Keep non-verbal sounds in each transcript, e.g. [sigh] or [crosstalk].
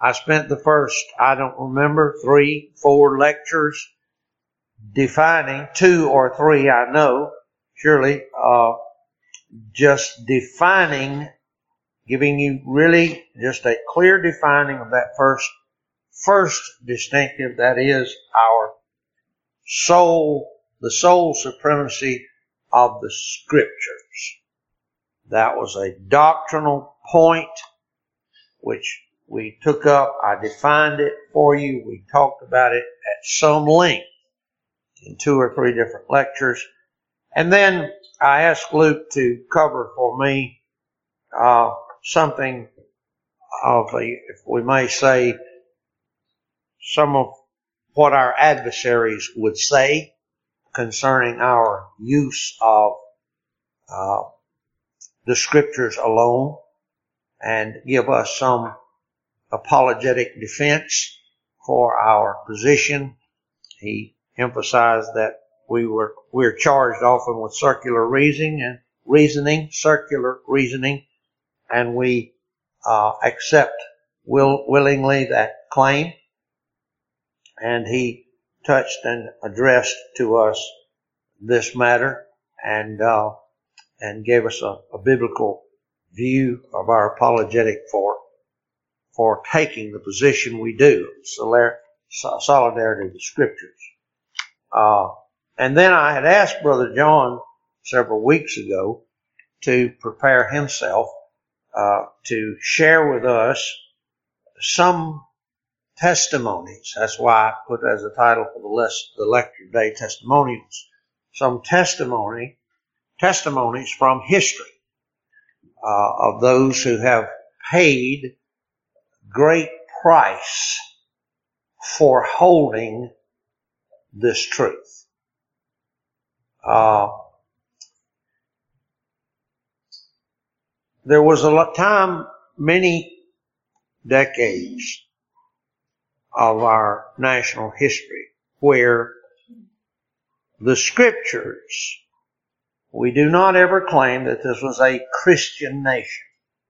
I spent the first, I don't remember, three, four lectures defining, two or three I know, surely, uh, just defining, giving you really just a clear defining of that first, first distinctive, that is our sole, the sole supremacy of the scriptures. That was a doctrinal point which we took up. I defined it for you. We talked about it at some length in two or three different lectures. And then I asked Luke to cover for me uh, something of a, if we may say, some of what our adversaries would say concerning our use of uh, the scriptures alone and give us some apologetic defense for our position. He emphasized that we were we're charged often with circular reasoning and reasoning, circular reasoning, and we uh, accept will, willingly that claim. And he touched and addressed to us this matter and uh, and gave us a, a biblical view of our apologetic for for taking the position we do, solidarity the scriptures. Uh, and then I had asked Brother John several weeks ago to prepare himself uh, to share with us some testimonies. That's why I put as a title for the, list, the lecture today, testimonials. Some testimony, testimonies from history uh, of those who have paid great price for holding this truth. Uh, there was a time, many decades of our national history where the scriptures, we do not ever claim that this was a Christian nation.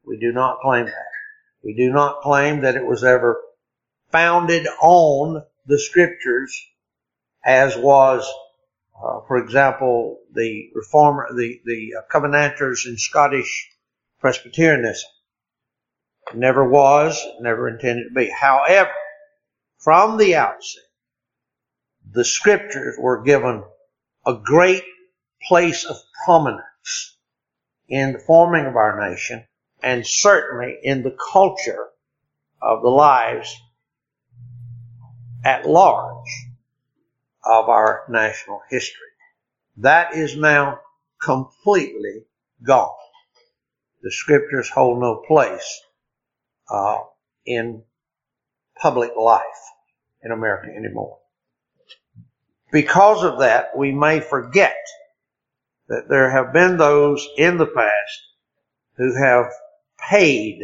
We do not claim that. We do not claim that it was ever founded on the scriptures as was, uh, for example, the reformer, the, the Covenanters in Scottish Presbyterianism. Never was, never intended to be. However, from the outset, the scriptures were given a great place of prominence in the forming of our nation and certainly in the culture of the lives at large of our national history. That is now completely gone. The scriptures hold no place uh, in public life in America anymore. Because of that, we may forget that there have been those in the past who have paid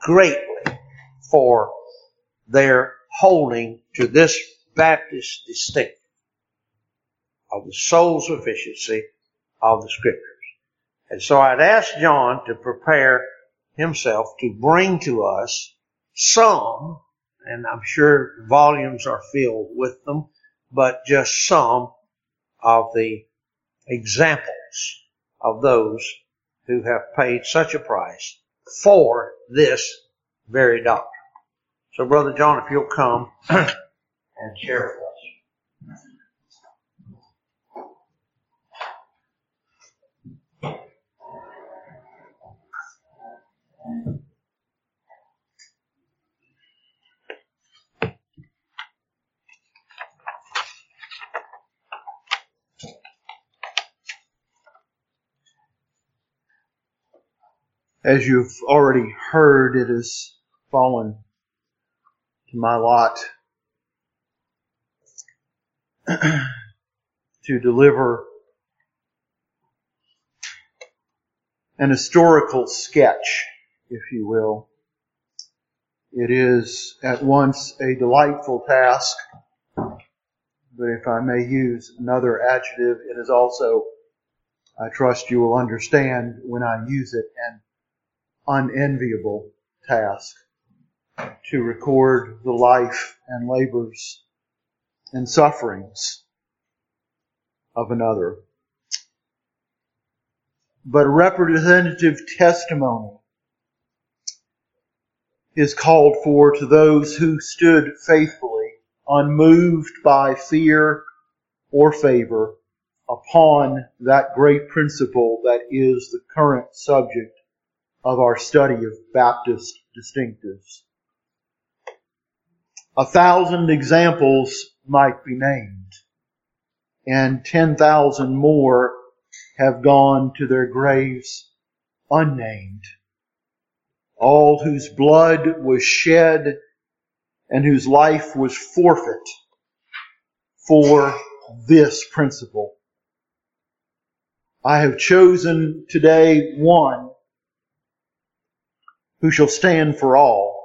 greatly for their holding to this Baptist distinctive of the sole sufficiency of the scriptures. And so I'd asked John to prepare himself to bring to us some, and I'm sure volumes are filled with them, but just some of the examples of those who have paid such a price for this very doctrine. So, Brother John, if you'll come [clears throat] and share with us. As you've already heard, it has fallen to my lot [clears throat] to deliver an historical sketch, if you will. It is at once a delightful task, but if I may use another adjective, it is also, I trust you will understand when I use it, an unenviable task. to record the life and labors and sufferings of another. But a representative testimony is called for to those who stood faithfully, unmoved by fear or favor, upon that great principle that is the current subject of our study of Baptist distinctives. A thousand examples might be named, and 10,000 more have gone to their graves unnamed. All whose blood was shed and whose life was forfeit for this principle. I have chosen today one who shall stand for all,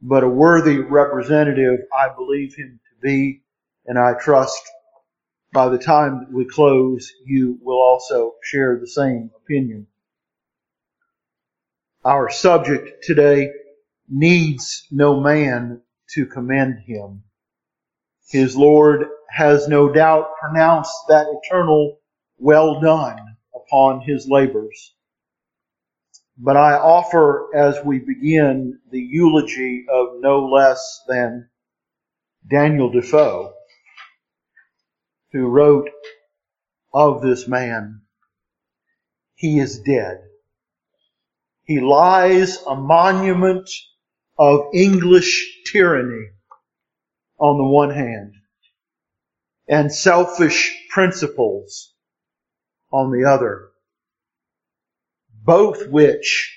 but a worthy representative I believe him to be, and I trust by the time that we close, you will also share the same opinion. Our subject today needs no man to commend him. His Lord has no doubt pronounced that eternal well done upon his labors. But I offer as we begin the eulogy of no less than Daniel Defoe, who wrote of this man, he is dead. He lies a monument of English tyranny on the one hand and selfish principles on the other, both which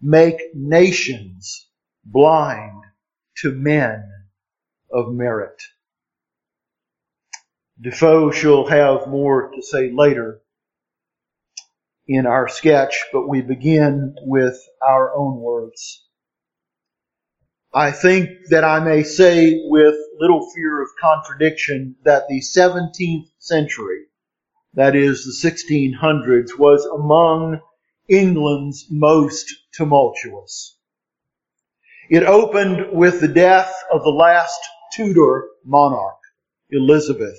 make nations blind to men of merit. Defoe shall have more to say later in our sketch, but we begin with our own words. I think that I may say with little fear of contradiction that the 17th century, that is the 1600s, was among England's most tumultuous. It opened with the death of the last Tudor monarch, Elizabeth,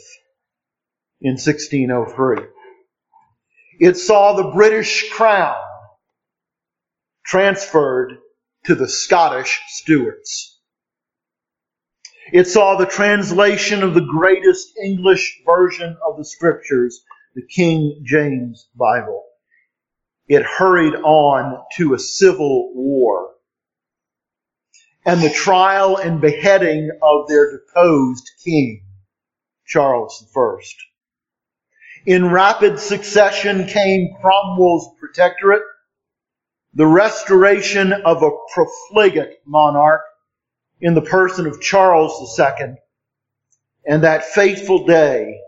in 1603. It saw the British crown transferred to the Scottish Stuarts. It saw the translation of the greatest English version of the scriptures, the King James Bible. It hurried on to a civil war and the trial and beheading of their deposed king, Charles I. In rapid succession came Cromwell's protectorate, the restoration of a profligate monarch in the person of Charles II, and that fateful day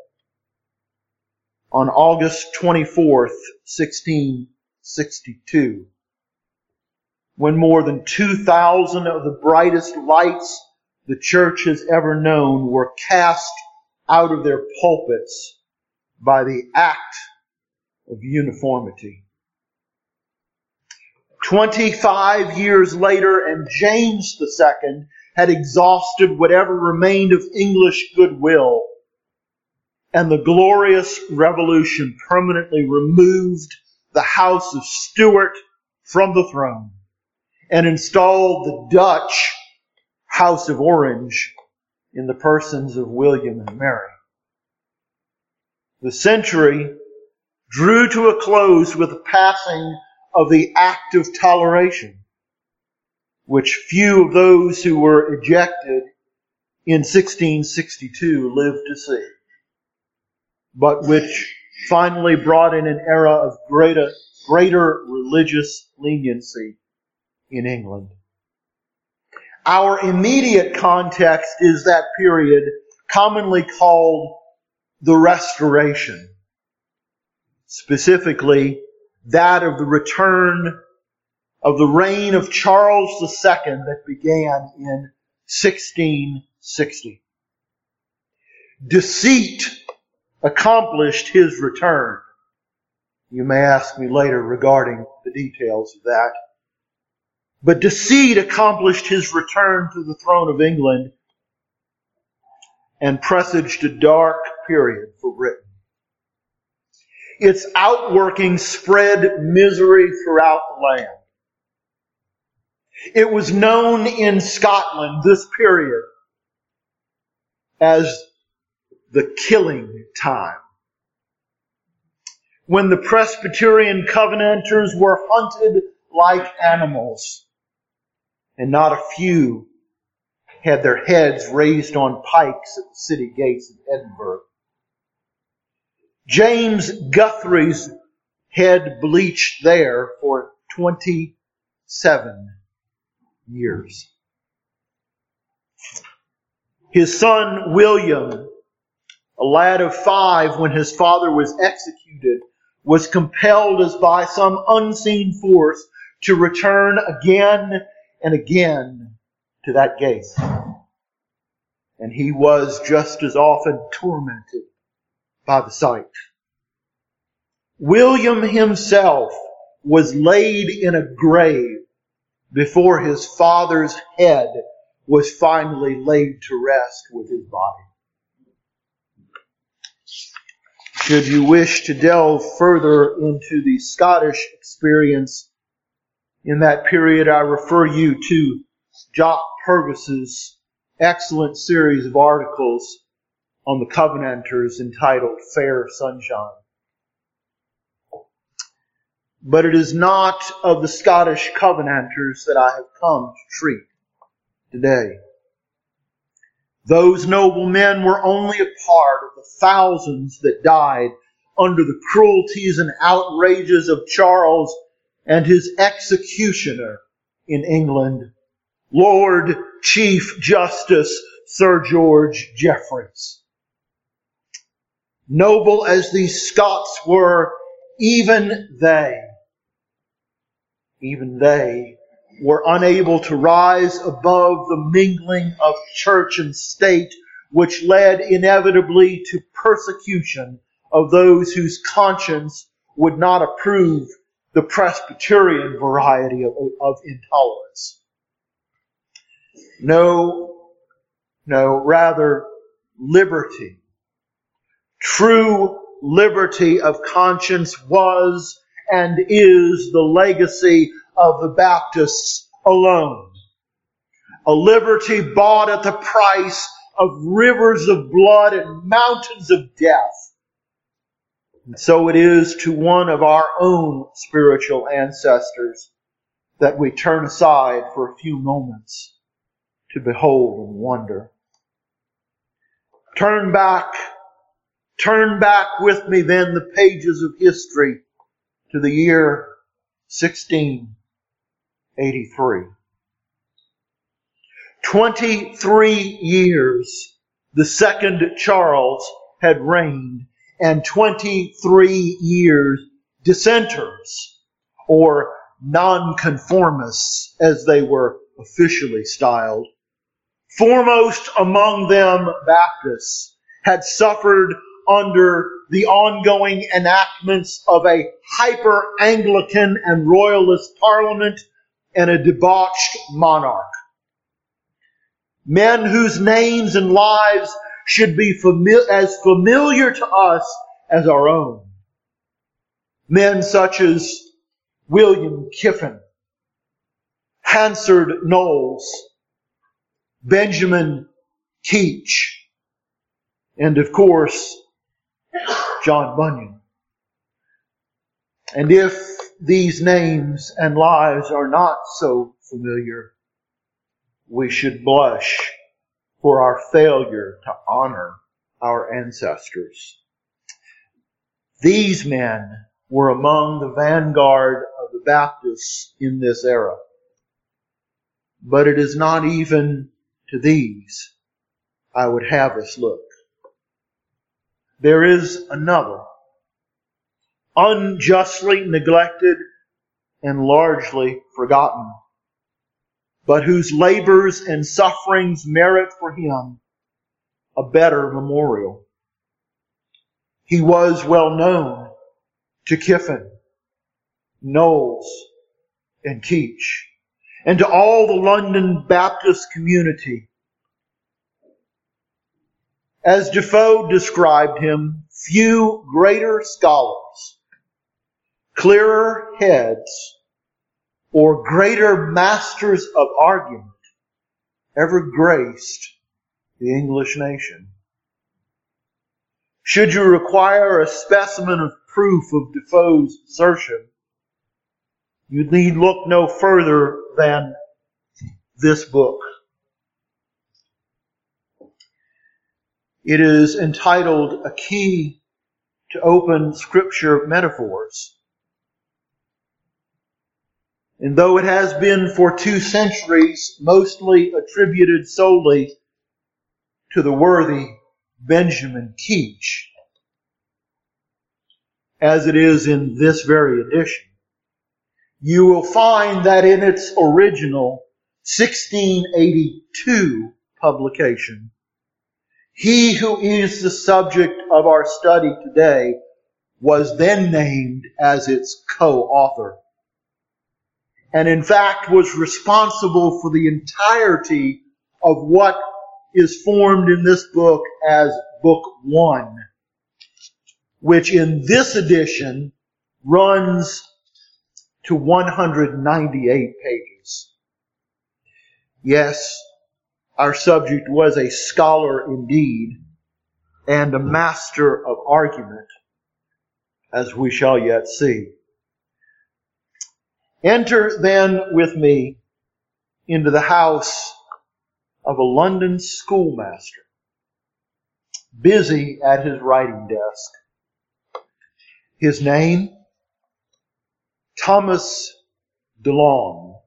on August 24th, 1662, when more than 2,000 of the brightest lights the church has ever known were cast out of their pulpits by the act of uniformity. 25 years later, and James II had exhausted whatever remained of English goodwill, and the glorious revolution permanently removed the house of Stuart from the throne and installed the Dutch House of Orange in the persons of William and Mary. The century drew to a close with the passing of the Act of Toleration, which few of those who were ejected in 1662 lived to see, but which finally brought in an era of greater, greater religious leniency in England. Our immediate context is that period commonly called the Restoration. Specifically, that of the return of the reign of Charles II that began in 1660. Deceit accomplished his return. You may ask me later regarding the details of that. But deceit accomplished his return to the throne of England and presaged a dark period for Britain. Its outworking spread misery throughout the land. It was known in Scotland, this period, as the killing time. When the Presbyterian Covenanters were hunted like animals, and not a few had their heads raised on pikes at the city gates of Edinburgh. James Guthrie's head bleached there for 27 years. His son William, a lad of five when his father was executed, was compelled as by some unseen force to return again and again to that gate. And he was just as often tormented by the sight. William himself was laid in a grave before his father's head was finally laid to rest with his body. Should you wish to delve further into the Scottish experience in that period, I refer you to Jock Purves's excellent series of articles on the Covenanters entitled Fair Sunshine. But it is not of the Scottish Covenanters that I have come to treat today. Those noble men were only a part of the thousands that died under the cruelties and outrages of Charles and his executioner in England, Lord Chief Justice Sir George Jeffreys. Noble as these Scots were, even they, even they were unable to rise above the mingling of church and state, which led inevitably to persecution of those whose conscience would not approve the Presbyterian variety of, of intolerance. No, no, rather liberty. True liberty of conscience was and is the legacy of the Baptists alone. A liberty bought at the price of rivers of blood and mountains of death and so it is to one of our own spiritual ancestors that we turn aside for a few moments to behold and wonder. Turn back, turn back with me then the pages of history to the year 1683. 23 years the second Charles had reigned and 23 years dissenters or nonconformists as they were officially styled. Foremost among them, Baptists, had suffered under the ongoing enactments of a hyper Anglican and royalist parliament and a debauched monarch. Men whose names and lives should be famil- as familiar to us as our own. Men such as William Kiffin, Hanserd Knollys, Benjamin Keach, and of course, John Bunyan. And if these names and lives are not so familiar, we should blush for our failure to honor our ancestors. These men were among the vanguard of the Baptists in this era. But it is not even to these I would have us look. There is another, unjustly neglected and largely forgotten but whose labors and sufferings merit for him a better memorial. He was well known to Kiffin, Knollys, and Keach. and to all the London Baptist community. As Defoe described him, few greater scholars, clearer heads, or greater masters of argument ever graced the English nation. Should you require a specimen of proof of Defoe's assertion, you need look no further than this book. It is entitled A Key to Open Scripture Metaphors. And though it has been for two centuries mostly attributed solely to the worthy Benjamin Keach, as it is in this very edition, you will find that in its original 1682 publication, he who is the subject of our study today was then named as its co-author and in fact was responsible for the entirety of what is formed in this book as book one, which in this edition runs to 198 pages. Yes, our subject was a scholar indeed and a master of argument, as we shall yet see. Enter then with me into the house of a London schoolmaster, busy at his writing desk. His name, Thomas Delaune.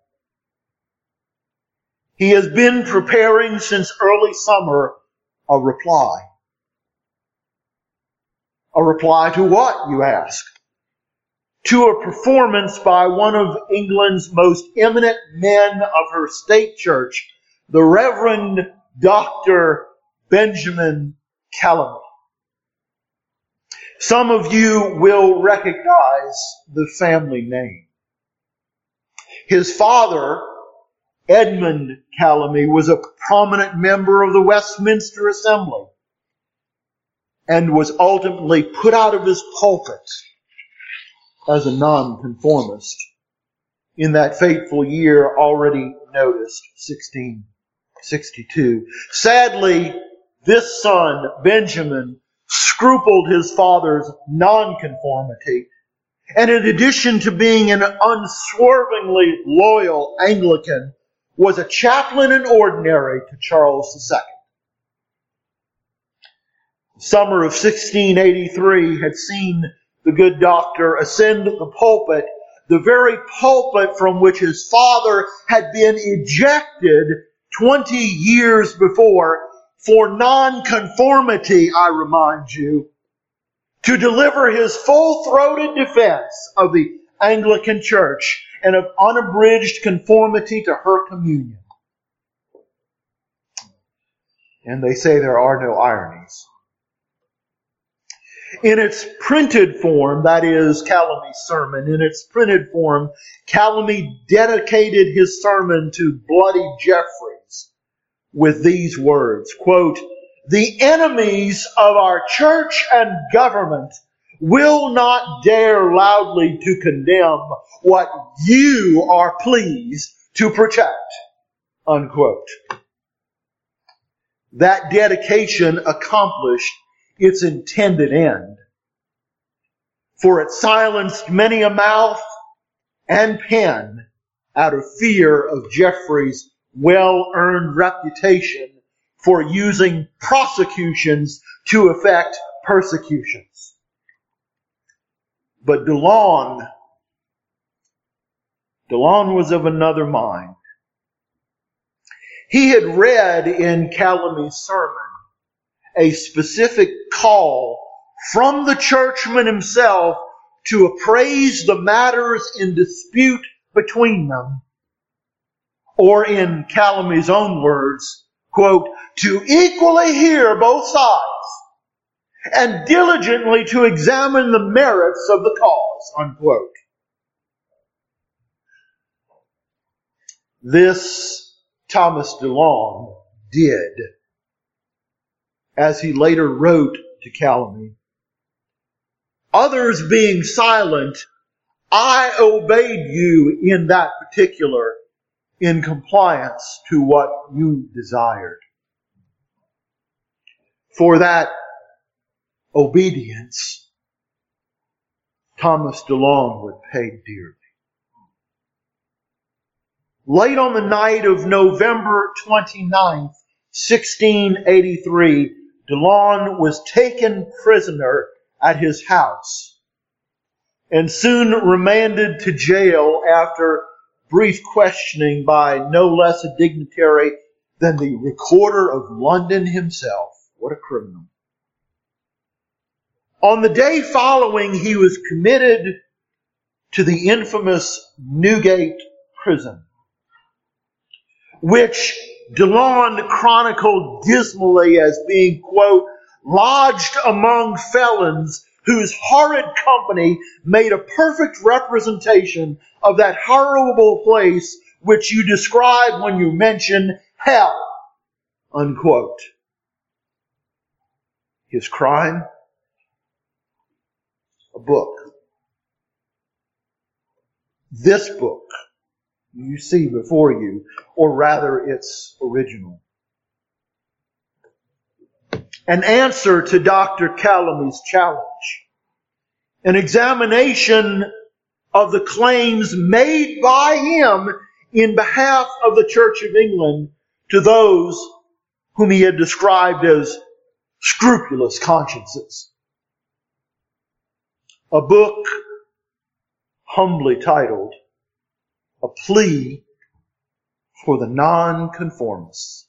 He has been preparing since early summer a reply. A reply to what, you ask? To a performance by one of England's most eminent men of her state church, the Reverend Dr. Benjamin Calamy. Some of you will recognize the family name. His father, Edmund Calamy, was a prominent member of the Westminster Assembly and was ultimately put out of his pulpit as a nonconformist in that fateful year already noticed, 1662. Sadly, this son, Benjamin, scrupled his father's nonconformity, and in addition to being an unswervingly loyal Anglican, was a chaplain in ordinary to Charles II. Summer of 1683 had seen the good doctor ascend the pulpit, the very pulpit from which his father had been ejected 20 years before for nonconformity, I remind you, to deliver his full-throated defense of the Anglican Church and of unabridged conformity to her communion. And they say there are no ironies. In its printed form, that is Calamy's sermon, in its printed form, Calamy dedicated his sermon to Bloody Jeffreys with these words, quote, the enemies of our church and government will not dare loudly to condemn what you are pleased to protect. Unquote. That dedication accomplished its intended end. For it silenced many a mouth and pen out of fear of Jeffrey's well-earned reputation for using prosecutions to effect persecutions. But Delaune, Delaune was of another mind. He had read in Calamy's sermon a specific call from the churchman himself to appraise the matters in dispute between them. Or in Calamy's own words, quote, to equally hear both sides and diligently to examine the merits of the cause, unquote. This Thomas Delaune did, as he later wrote to Calamy. Others being silent, I obeyed you in that particular in compliance to what you desired. For that obedience, Thomas Delaune would pay dearly. Late on the night of November 29th, 1683, Delaune was taken prisoner at his house and soon remanded to jail after brief questioning by no less a dignitary than the recorder of London himself. What a criminal. On the day following, he was committed to the infamous Newgate prison, which Delaune chronicled dismally as being, quote, lodged among felons whose horrid company made a perfect representation of that horrible place which you describe when you mention hell, unquote. His crime? A book. This book you see before you, or rather its original. An answer to Dr. Calamy's challenge. An examination of the claims made by him in behalf of the Church of England to those whom he had described as scrupulous consciences. A book humbly titled A Plea for the Nonconformists.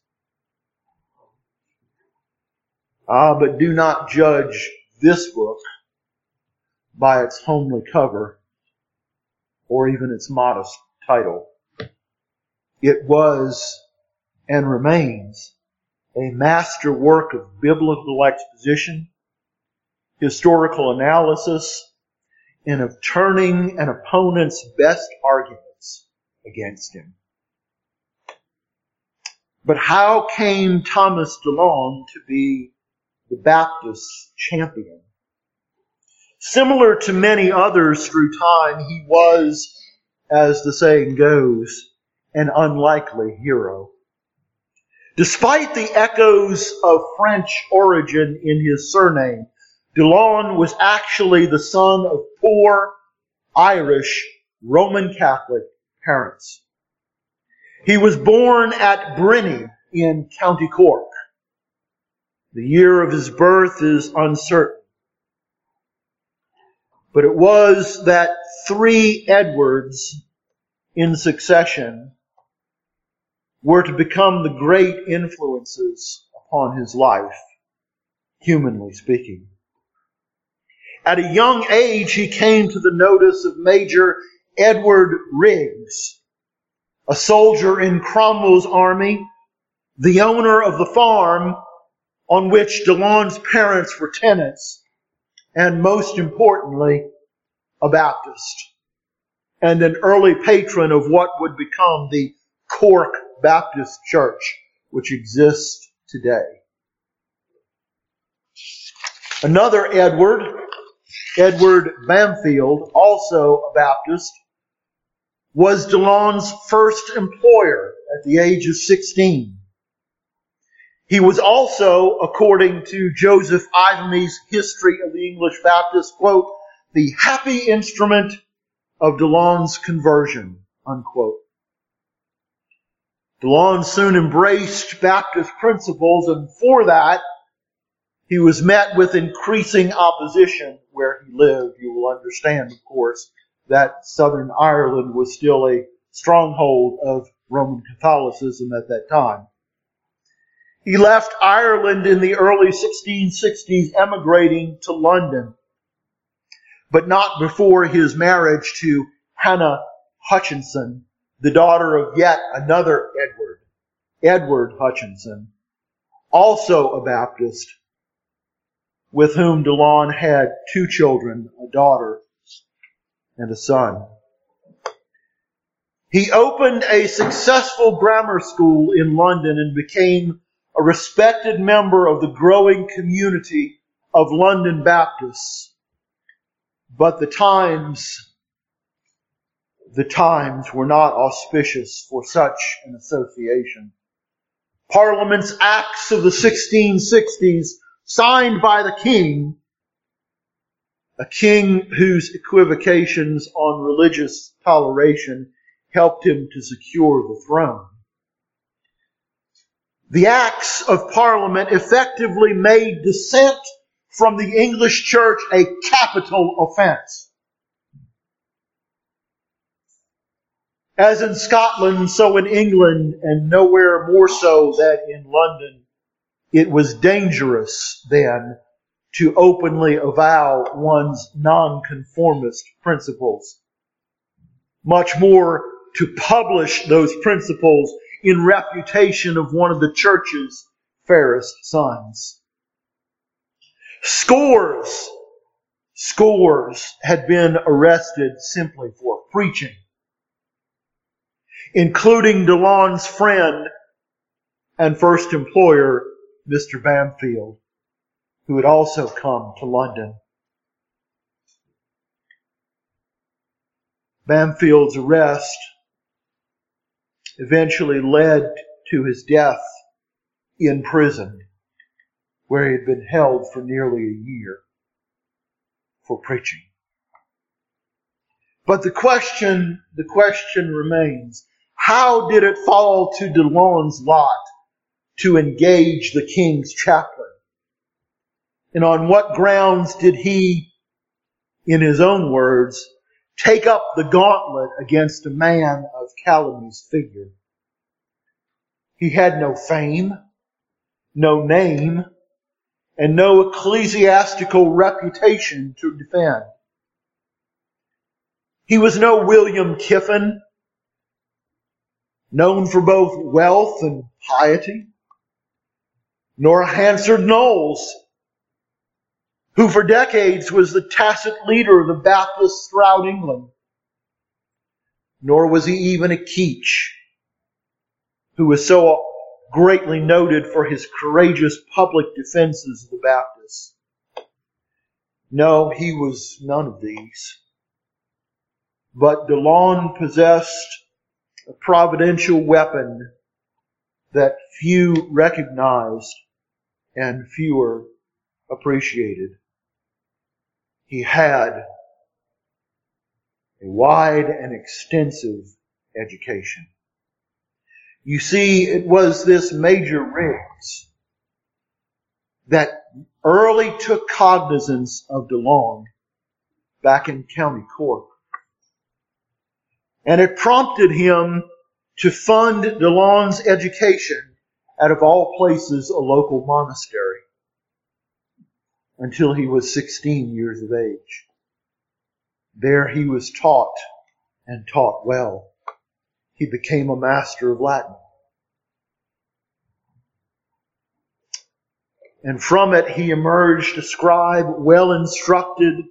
Ah, but do not judge this book by its homely cover or even its modest title. It was and remains a master work of biblical exposition, historical analysis, and of turning an opponent's best arguments against him. But how came Thomas Delaune to be the Baptist champion? Similar to many others through time, he was, as the saying goes, an unlikely hero. Despite the echoes of French origin in his surname, Delaune was actually the son of poor Irish Roman Catholic parents. He was born at Brinny in County Cork. The year of his birth is uncertain. But it was that three Edwards in succession were to become the great influences upon his life, humanly speaking. At a young age, he came to the notice of Major Edward Riggs, a soldier in Cromwell's army, the owner of the farm on which Delaune's parents were tenants, and most importantly, a Baptist and an early patron of what would become the Cork Baptist Church, which exists today. Another Edward, Edward Bamfield, also a Baptist, was Delaune's first employer at the age of 16. He was also, according to Joseph Ivimey's History of the English Baptists, quote, the happy instrument of Delaune's conversion, unquote. Delaune soon embraced Baptist principles and for that he was met with increasing opposition where he lived. You will understand, of course, that Southern Ireland was still a stronghold of Roman Catholicism at that time. He left Ireland in the early 1660s, emigrating to London, but not before his marriage to Hannah Hutchinson, the daughter of yet another Edward, Edward Hutchinson, also a Baptist, with whom Delaune had two children, a daughter and a son. He opened a successful grammar school in London and became a respected member of the growing community of London Baptists. But the times, the times were not auspicious for such an association. Parliament's acts of the 1660s, signed by the king, a king whose equivocations on religious toleration helped him to secure the throne. The acts of parliament effectively made dissent from the English church a capital offense. As in Scotland, so in England, and nowhere more so than in London, it was dangerous then to openly avow one's nonconformist principles. Much more to publish those principles in reputation of one of the church's fairest sons. Scores, scores had been arrested simply for preaching, including Delaune's friend and first employer, Mr. Bamfield, who had also come to London. Bamfield's arrest eventually led to his death in prison where he had been held for nearly a year for preaching. But the question, the question remains, how did it fall to Delaune's lot to engage the king's chaplain? And on what grounds did he, in his own words, take up the gauntlet against a man of Calamy's figure? He had no fame, no name, and no ecclesiastical reputation to defend. He was no William Kiffin, known for both wealth and piety, nor Hanserd Knollys, who for decades was the tacit leader of the Baptists throughout England. Nor was he even a Keach, who was so greatly noted for his courageous public defenses of the Baptists. No, he was none of these. But Delaune possessed a providential weapon that few recognized and fewer appreciated. He had a wide and extensive education. You see, it was this Major Riggs that early took cognizance of Delaune back in County Cork. And it prompted him to fund Delaune's education out of all places a local monastery until he was 16 years of age. There he was taught and taught well he became a master of Latin. And from it he emerged a scribe well instructed,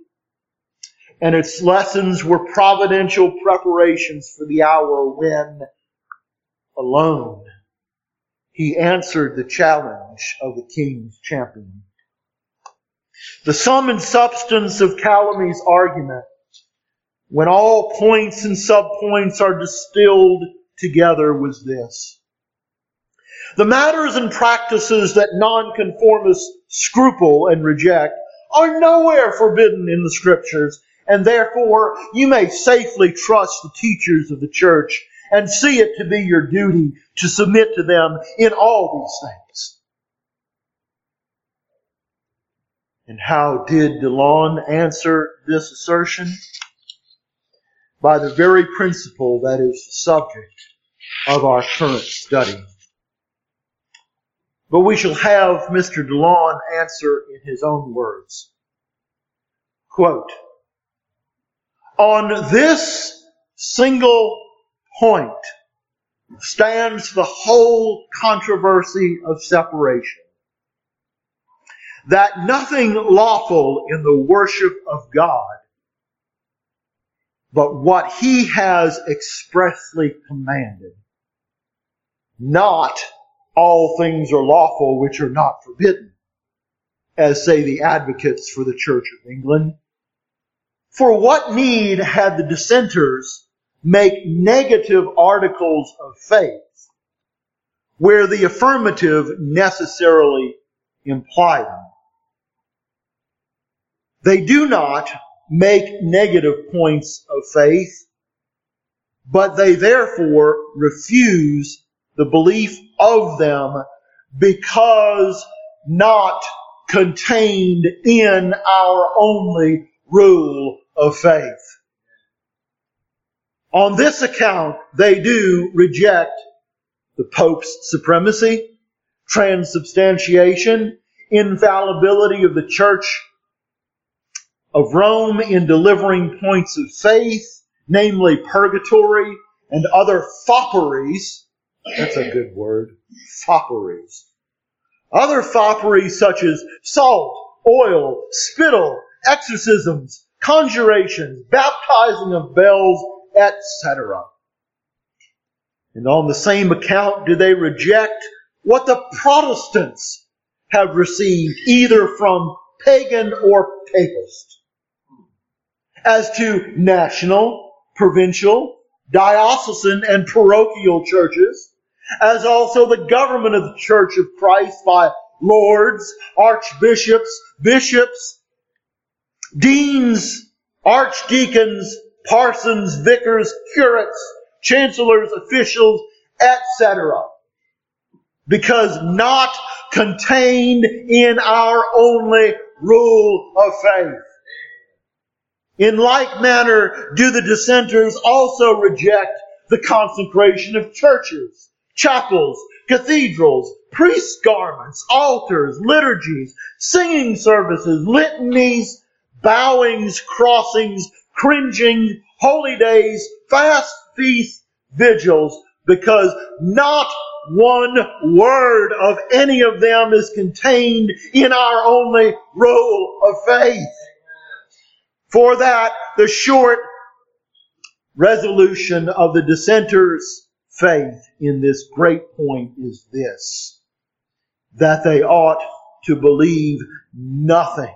and its lessons were providential preparations for the hour when, alone, he answered the challenge of the king's champion. The sum and substance of Calamy's argument when all points and subpoints are distilled together was this. The matters and practices that nonconformists scruple and reject are nowhere forbidden in the scriptures, and therefore you may safely trust the teachers of the church and see it to be your duty to submit to them in all these things. And how did Delaune answer this assertion? by the very principle that is the subject of our current study. But we shall have Mr. Delaune answer in his own words. Quote, On this single point stands the whole controversy of separation. That nothing lawful in the worship of God but what he has expressly commanded. Not all things are lawful which are not forbidden, as say the advocates for the Church of England. For what need had the dissenters make negative articles of faith where the affirmative necessarily implied them? They do not make negative points of faith, but they therefore refuse the belief of them because not contained in our only rule of faith. On this account, they do reject the Pope's supremacy, transubstantiation, infallibility of the Church of Rome in delivering points of faith, namely purgatory and other fopperies. That's a good word. Fopperies. Other fopperies such as salt, oil, spittle, exorcisms, conjurations, baptizing of bells, etc. And on the same account do they reject what the Protestants have received either from pagan or papist as to national, provincial, diocesan, and parochial churches, as also the government of the Church of Christ by lords, archbishops, bishops, deans, archdeacons, parsons, vicars, curates, chancellors, officials, etc. Because not contained in our only rule of faith. In like manner, do the dissenters also reject the consecration of churches, chapels, cathedrals, priest garments, altars, liturgies, singing services, litanies, bowings, crossings, cringing, holy days, fast feasts, vigils, because not one word of any of them is contained in our only rule of faith. For that, the short resolution of the dissenters' faith in this great point is this that they ought to believe nothing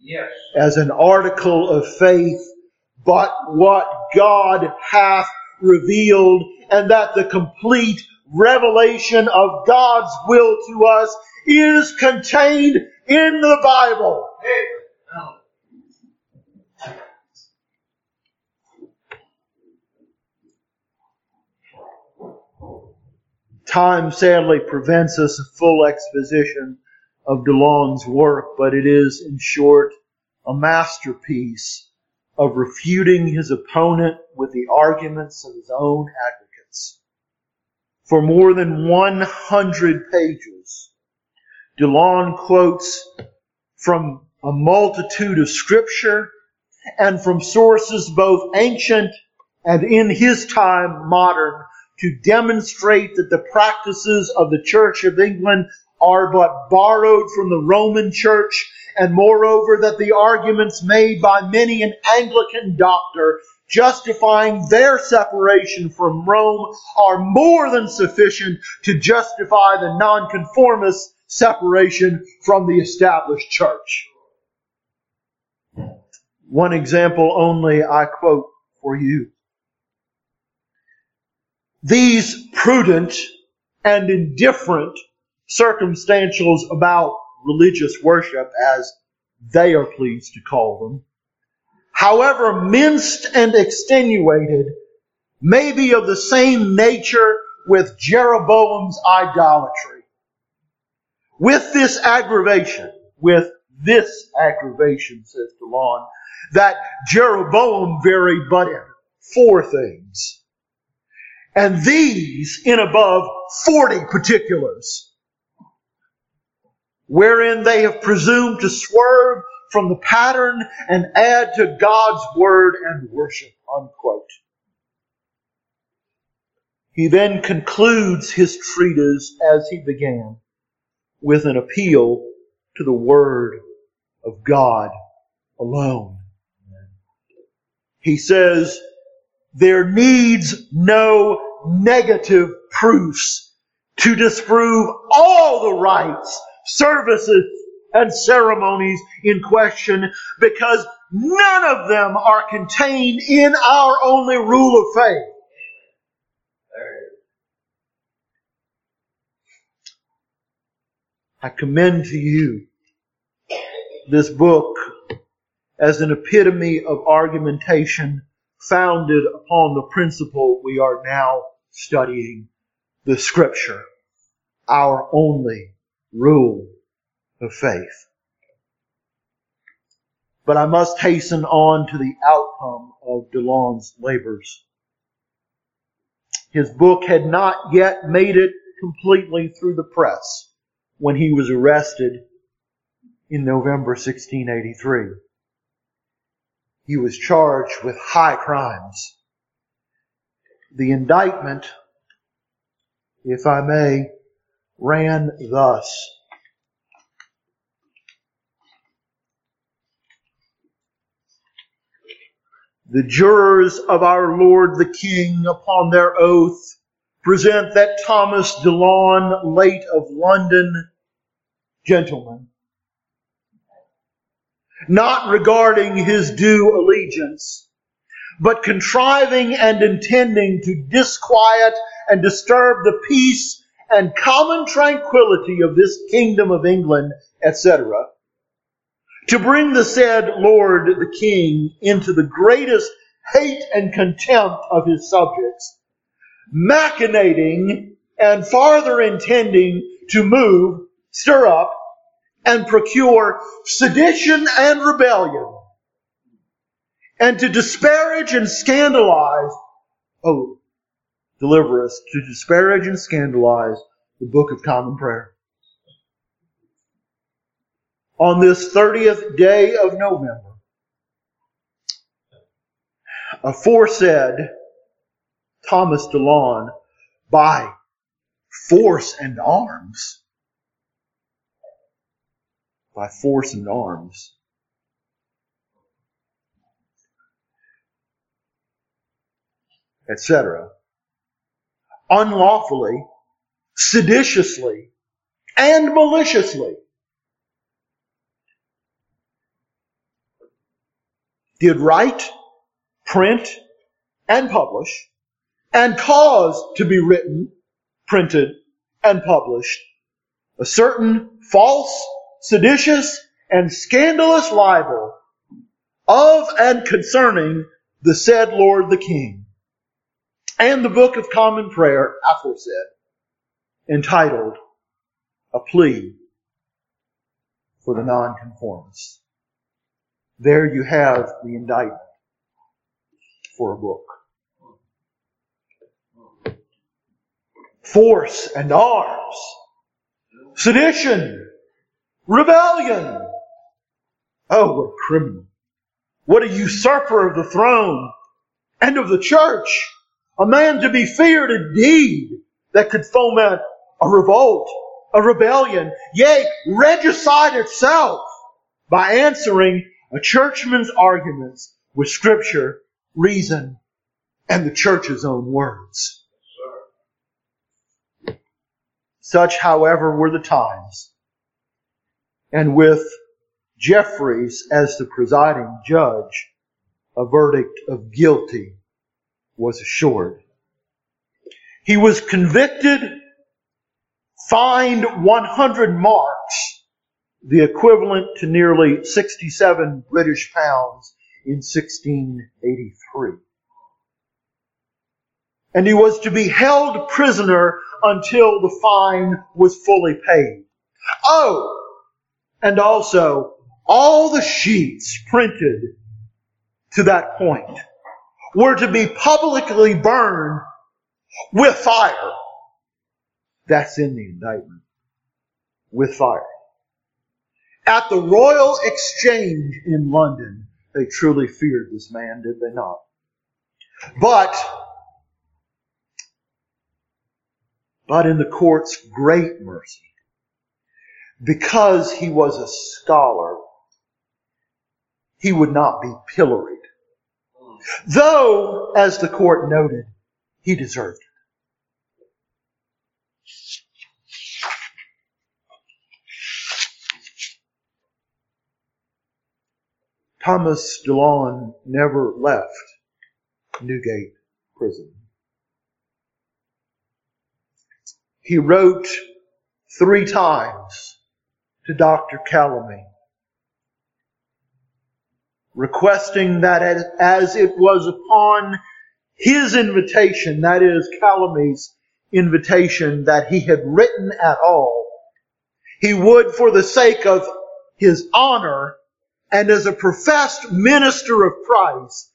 Yes. as an article of faith, but what God hath revealed, and that the complete revelation of God's will to us is contained in the Bible. Time sadly prevents us a full exposition of Delaune's work, but it is, in short, a masterpiece of refuting his opponent with the arguments of his own advocates. For more than 100 pages, Delaune quotes from a multitude of scripture and from sources both ancient and in his time modern to demonstrate that the practices of the Church of England are but borrowed from the Roman Church, and moreover that the arguments made by many an Anglican doctor justifying their separation from Rome are more than sufficient to justify the nonconformist separation from the established church. One example only I quote for you. These prudent and indifferent circumstantials about religious worship, as they are pleased to call them, however minced and extenuated, may be of the same nature with Jeroboam's idolatry. With this aggravation, with this aggravation, says Delaune, that Jeroboam varied but in four things. And these in above 40 particulars, wherein they have presumed to swerve from the pattern and add to God's word and worship. Unquote. He then concludes his treatise as he began with an appeal to the word of God alone. He says, there needs no negative proofs to disprove all the rites, services, and ceremonies in question because none of them are contained in our only rule of faith. I commend to you this book as an epitome of argumentation founded upon the principle we are now studying, the scripture, our only rule of faith. But I must hasten on to the outcome of Delaune's labors. His book had not yet made it completely through the press when he was arrested in November 1683. He was charged with high crimes. The indictment, if I may, ran thus. The jurors of our Lord the King upon their oath present that Thomas Delaune, late of London, gentleman, not regarding his due allegiance, but contriving and intending to disquiet and disturb the peace and common tranquility of this kingdom of England, etc., to bring the said Lord the King into the greatest hate and contempt of his subjects, machinating and farther intending to move, stir up, and procure sedition and rebellion, and to disparage and scandalize, oh, deliver us, to disparage and scandalize the Book of Common Prayer. On this 30th day of November, aforesaid Thomas Delaune, by force and arms, by force and arms. Etc. Unlawfully, seditiously, and maliciously did write, print, and publish, and cause to be written, printed, and published a certain false seditious, and scandalous libel of and concerning the said Lord the King, and the Book of Common Prayer aforesaid, entitled A Plea for the Nonconformists. There you have the indictment for a book. Force and arms, sedition, Rebellion! Oh, what a criminal. What a usurper of the throne and of the church. A man to be feared indeed that could foment a revolt, a rebellion, yea, regicide itself by answering a churchman's arguments with scripture, reason, and the church's own words. Such, however, were the times and with Jeffreys as the presiding judge, a verdict of guilty was assured. He was convicted, fined 100 marks, the equivalent to nearly 67 British pounds in 1683. And he was to be held prisoner until the fine was fully paid. Oh, and also all the sheets printed to that point were to be publicly burned with fire. That's in the indictment. With fire. At the Royal Exchange in London, they truly feared this man, did they not? But, but in the court's great mercy, because he was a scholar, he would not be pilloried Though, as the court noted, he deserved it. Thomas Delaune never left Newgate Prison. He wrote three times to Dr. Calamy, requesting that as it was upon his invitation, that is Calamy's invitation, that he had written at all, he would, for the sake of his honor and as a professed minister of Christ,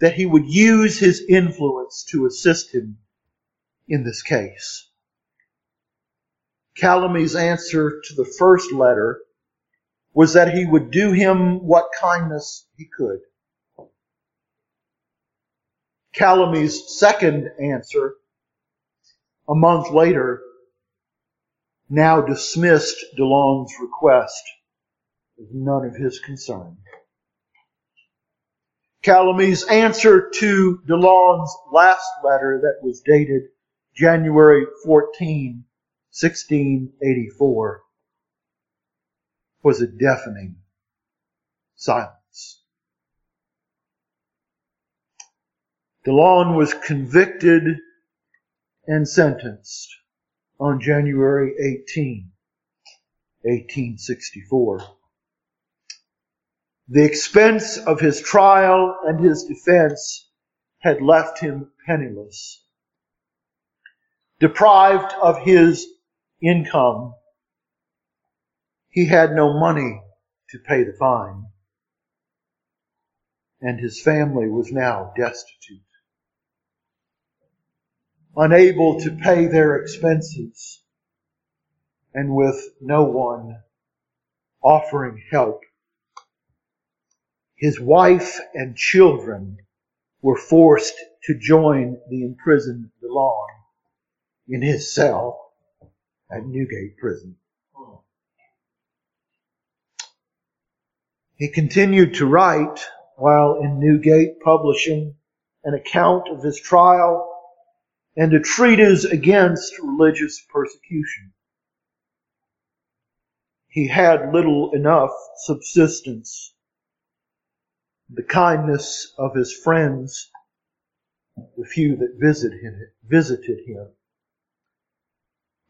that he would use his influence to assist him in this case. Calamy's answer to the first letter was that he would do him what kindness he could. Calamy's second answer, a month later, now dismissed Delaune's request as none of his concern. Calamy's answer to Delaune's last letter that was dated January 14, 1684 was a deafening silence. Delaune was convicted and sentenced on January 18, 1864. The expense of his trial and his defense had left him penniless. Deprived of his income. He had no money to pay the fine, and his family was now destitute. Unable to pay their expenses, and with no one offering help, his wife and children were forced to join the imprisoned Delaune in his cell at Newgate Prison. He continued to write while in Newgate, publishing an account of his trial and a treatise against religious persecution. He had little enough subsistence. The kindness of his friends, the few that visited him, visited him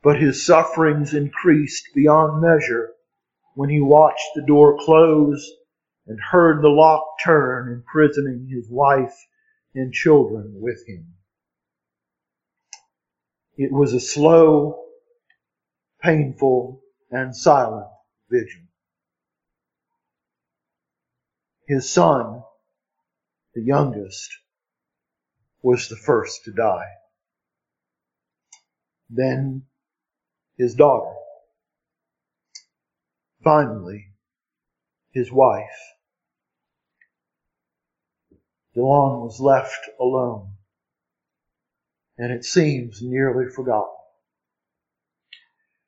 but his sufferings increased beyond measure when he watched the door close and heard the lock turn, imprisoning his wife and children with him. It was a slow, painful, and silent vigil. His son, the youngest, was the first to die. Then his daughter. Finally, his wife. Delaune was left alone, and it seems nearly forgotten.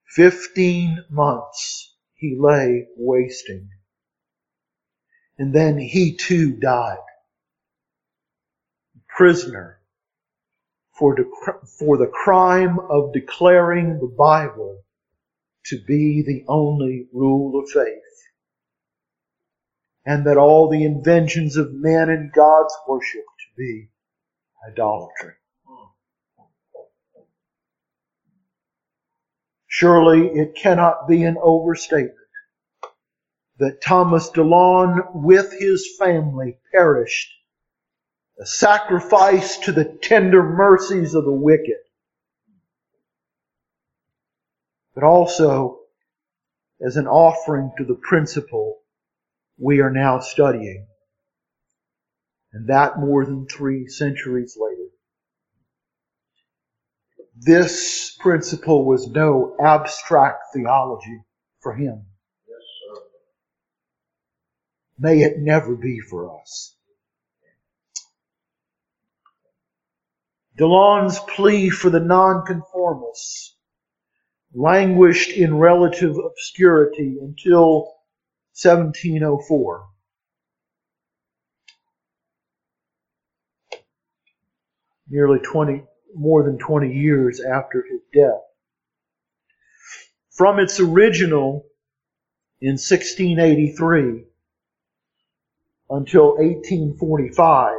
Fifteen months he lay wasting, and then he too died. Prisoner for, for the crime of declaring the Bible to be the only rule of faith. And that all the inventions of men in God's worship to be idolatry. Surely it cannot be an overstatement that Thomas Delaune with his family perished a sacrifice to the tender mercies of the wicked, but also as an offering to the principle we are now studying. And that more than three centuries later. This principle was no abstract theology for him. Yes, May it never be for us. Delaune's plea for the nonconformists languished in relative obscurity until 1704. nearly 20, more than 20 years after his death. From its original in 1683 until 1845,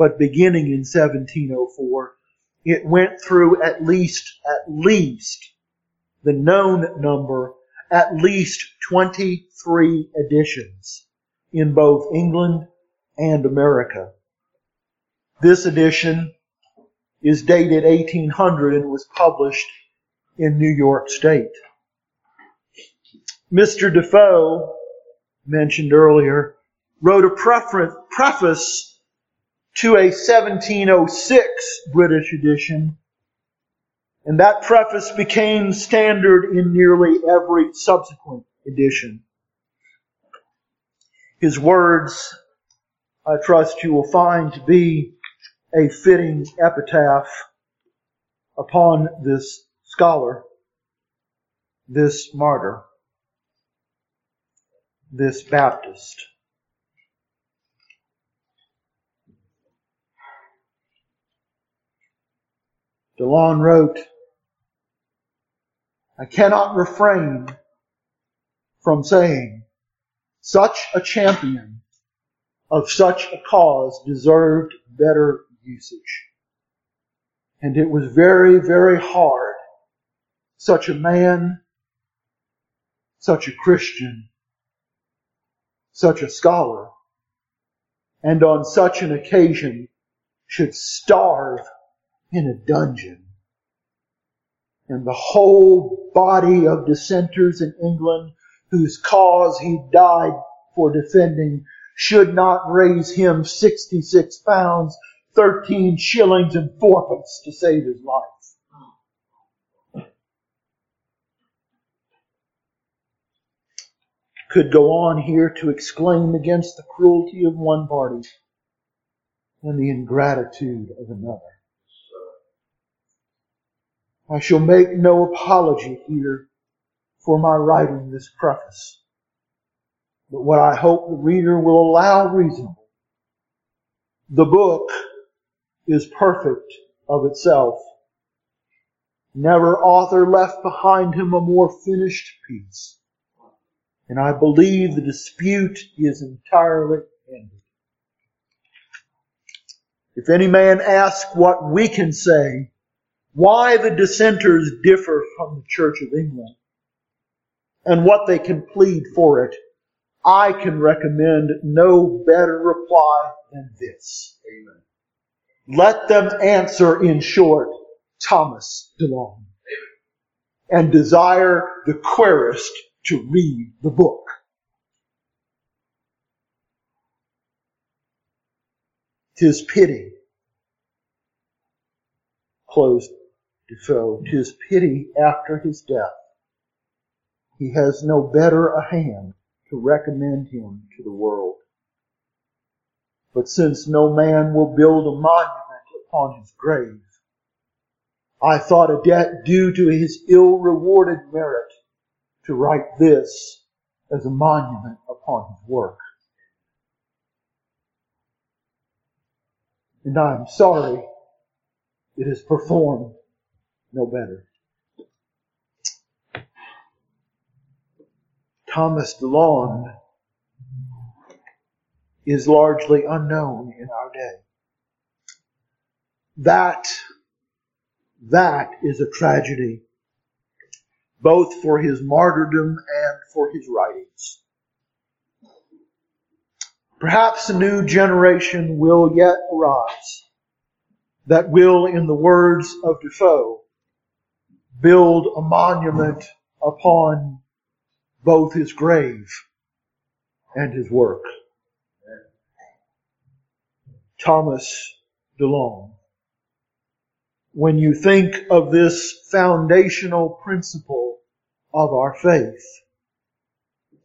but beginning in 1704, it went through at least, at least, the known number, at least 23 editions in both England and America. This edition is dated 1800 and was published in New York State. Mr. Defoe, mentioned earlier, wrote a preface to a 1706 British edition, and that preface became standard in nearly every subsequent edition. His words, I trust you will find to be a fitting epitaph upon this scholar, this martyr, this Baptist. Delaune wrote, I cannot refrain from saying such a champion of such a cause deserved better usage. And it was very, very hard. Such a man, such a Christian, such a scholar, and on such an occasion should starve in a dungeon. And the whole body of dissenters in England whose cause he died for defending should not raise him 66 pounds 13 shillings and fourpence to save his life. Could go on here to exclaim against the cruelty of one party and the ingratitude of another. I shall make no apology here for my writing this preface, but what I hope the reader will allow reasonable. The book is perfect of itself. Never author left behind him a more finished piece. And I believe the dispute is entirely ended. If any man asks what we can say, why the dissenters differ from the Church of England, and what they can plead for it, I can recommend no better reply than this. Amen. Let them answer in short, Thomas Delaune, and desire the querist to read the book. Tis pity, closed Defoe, tis pity after his death. He has no better a hand to recommend him to the world. But since no man will build a monument upon his grave, I thought a debt due to his ill-rewarded merit to write this as a monument upon his work. And I am sorry it is performed no better. Thomas Delaune is largely unknown in our day. That, that is a tragedy, both for his martyrdom and for his writings. Perhaps a new generation will yet arise that will, in the words of Defoe, build a monument upon both his grave and his work. Thomas Delaune. When you think of this foundational principle of our faith,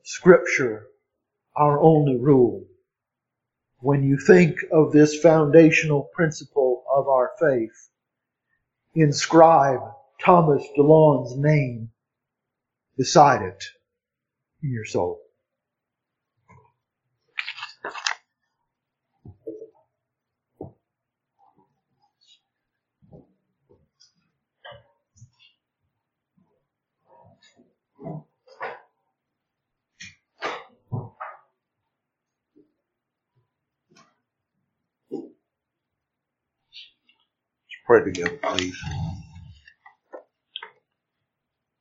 Scripture, our only rule, when you think of this foundational principle of our faith, inscribe Thomas Delaune's name beside it in your soul. Let's pray together, please.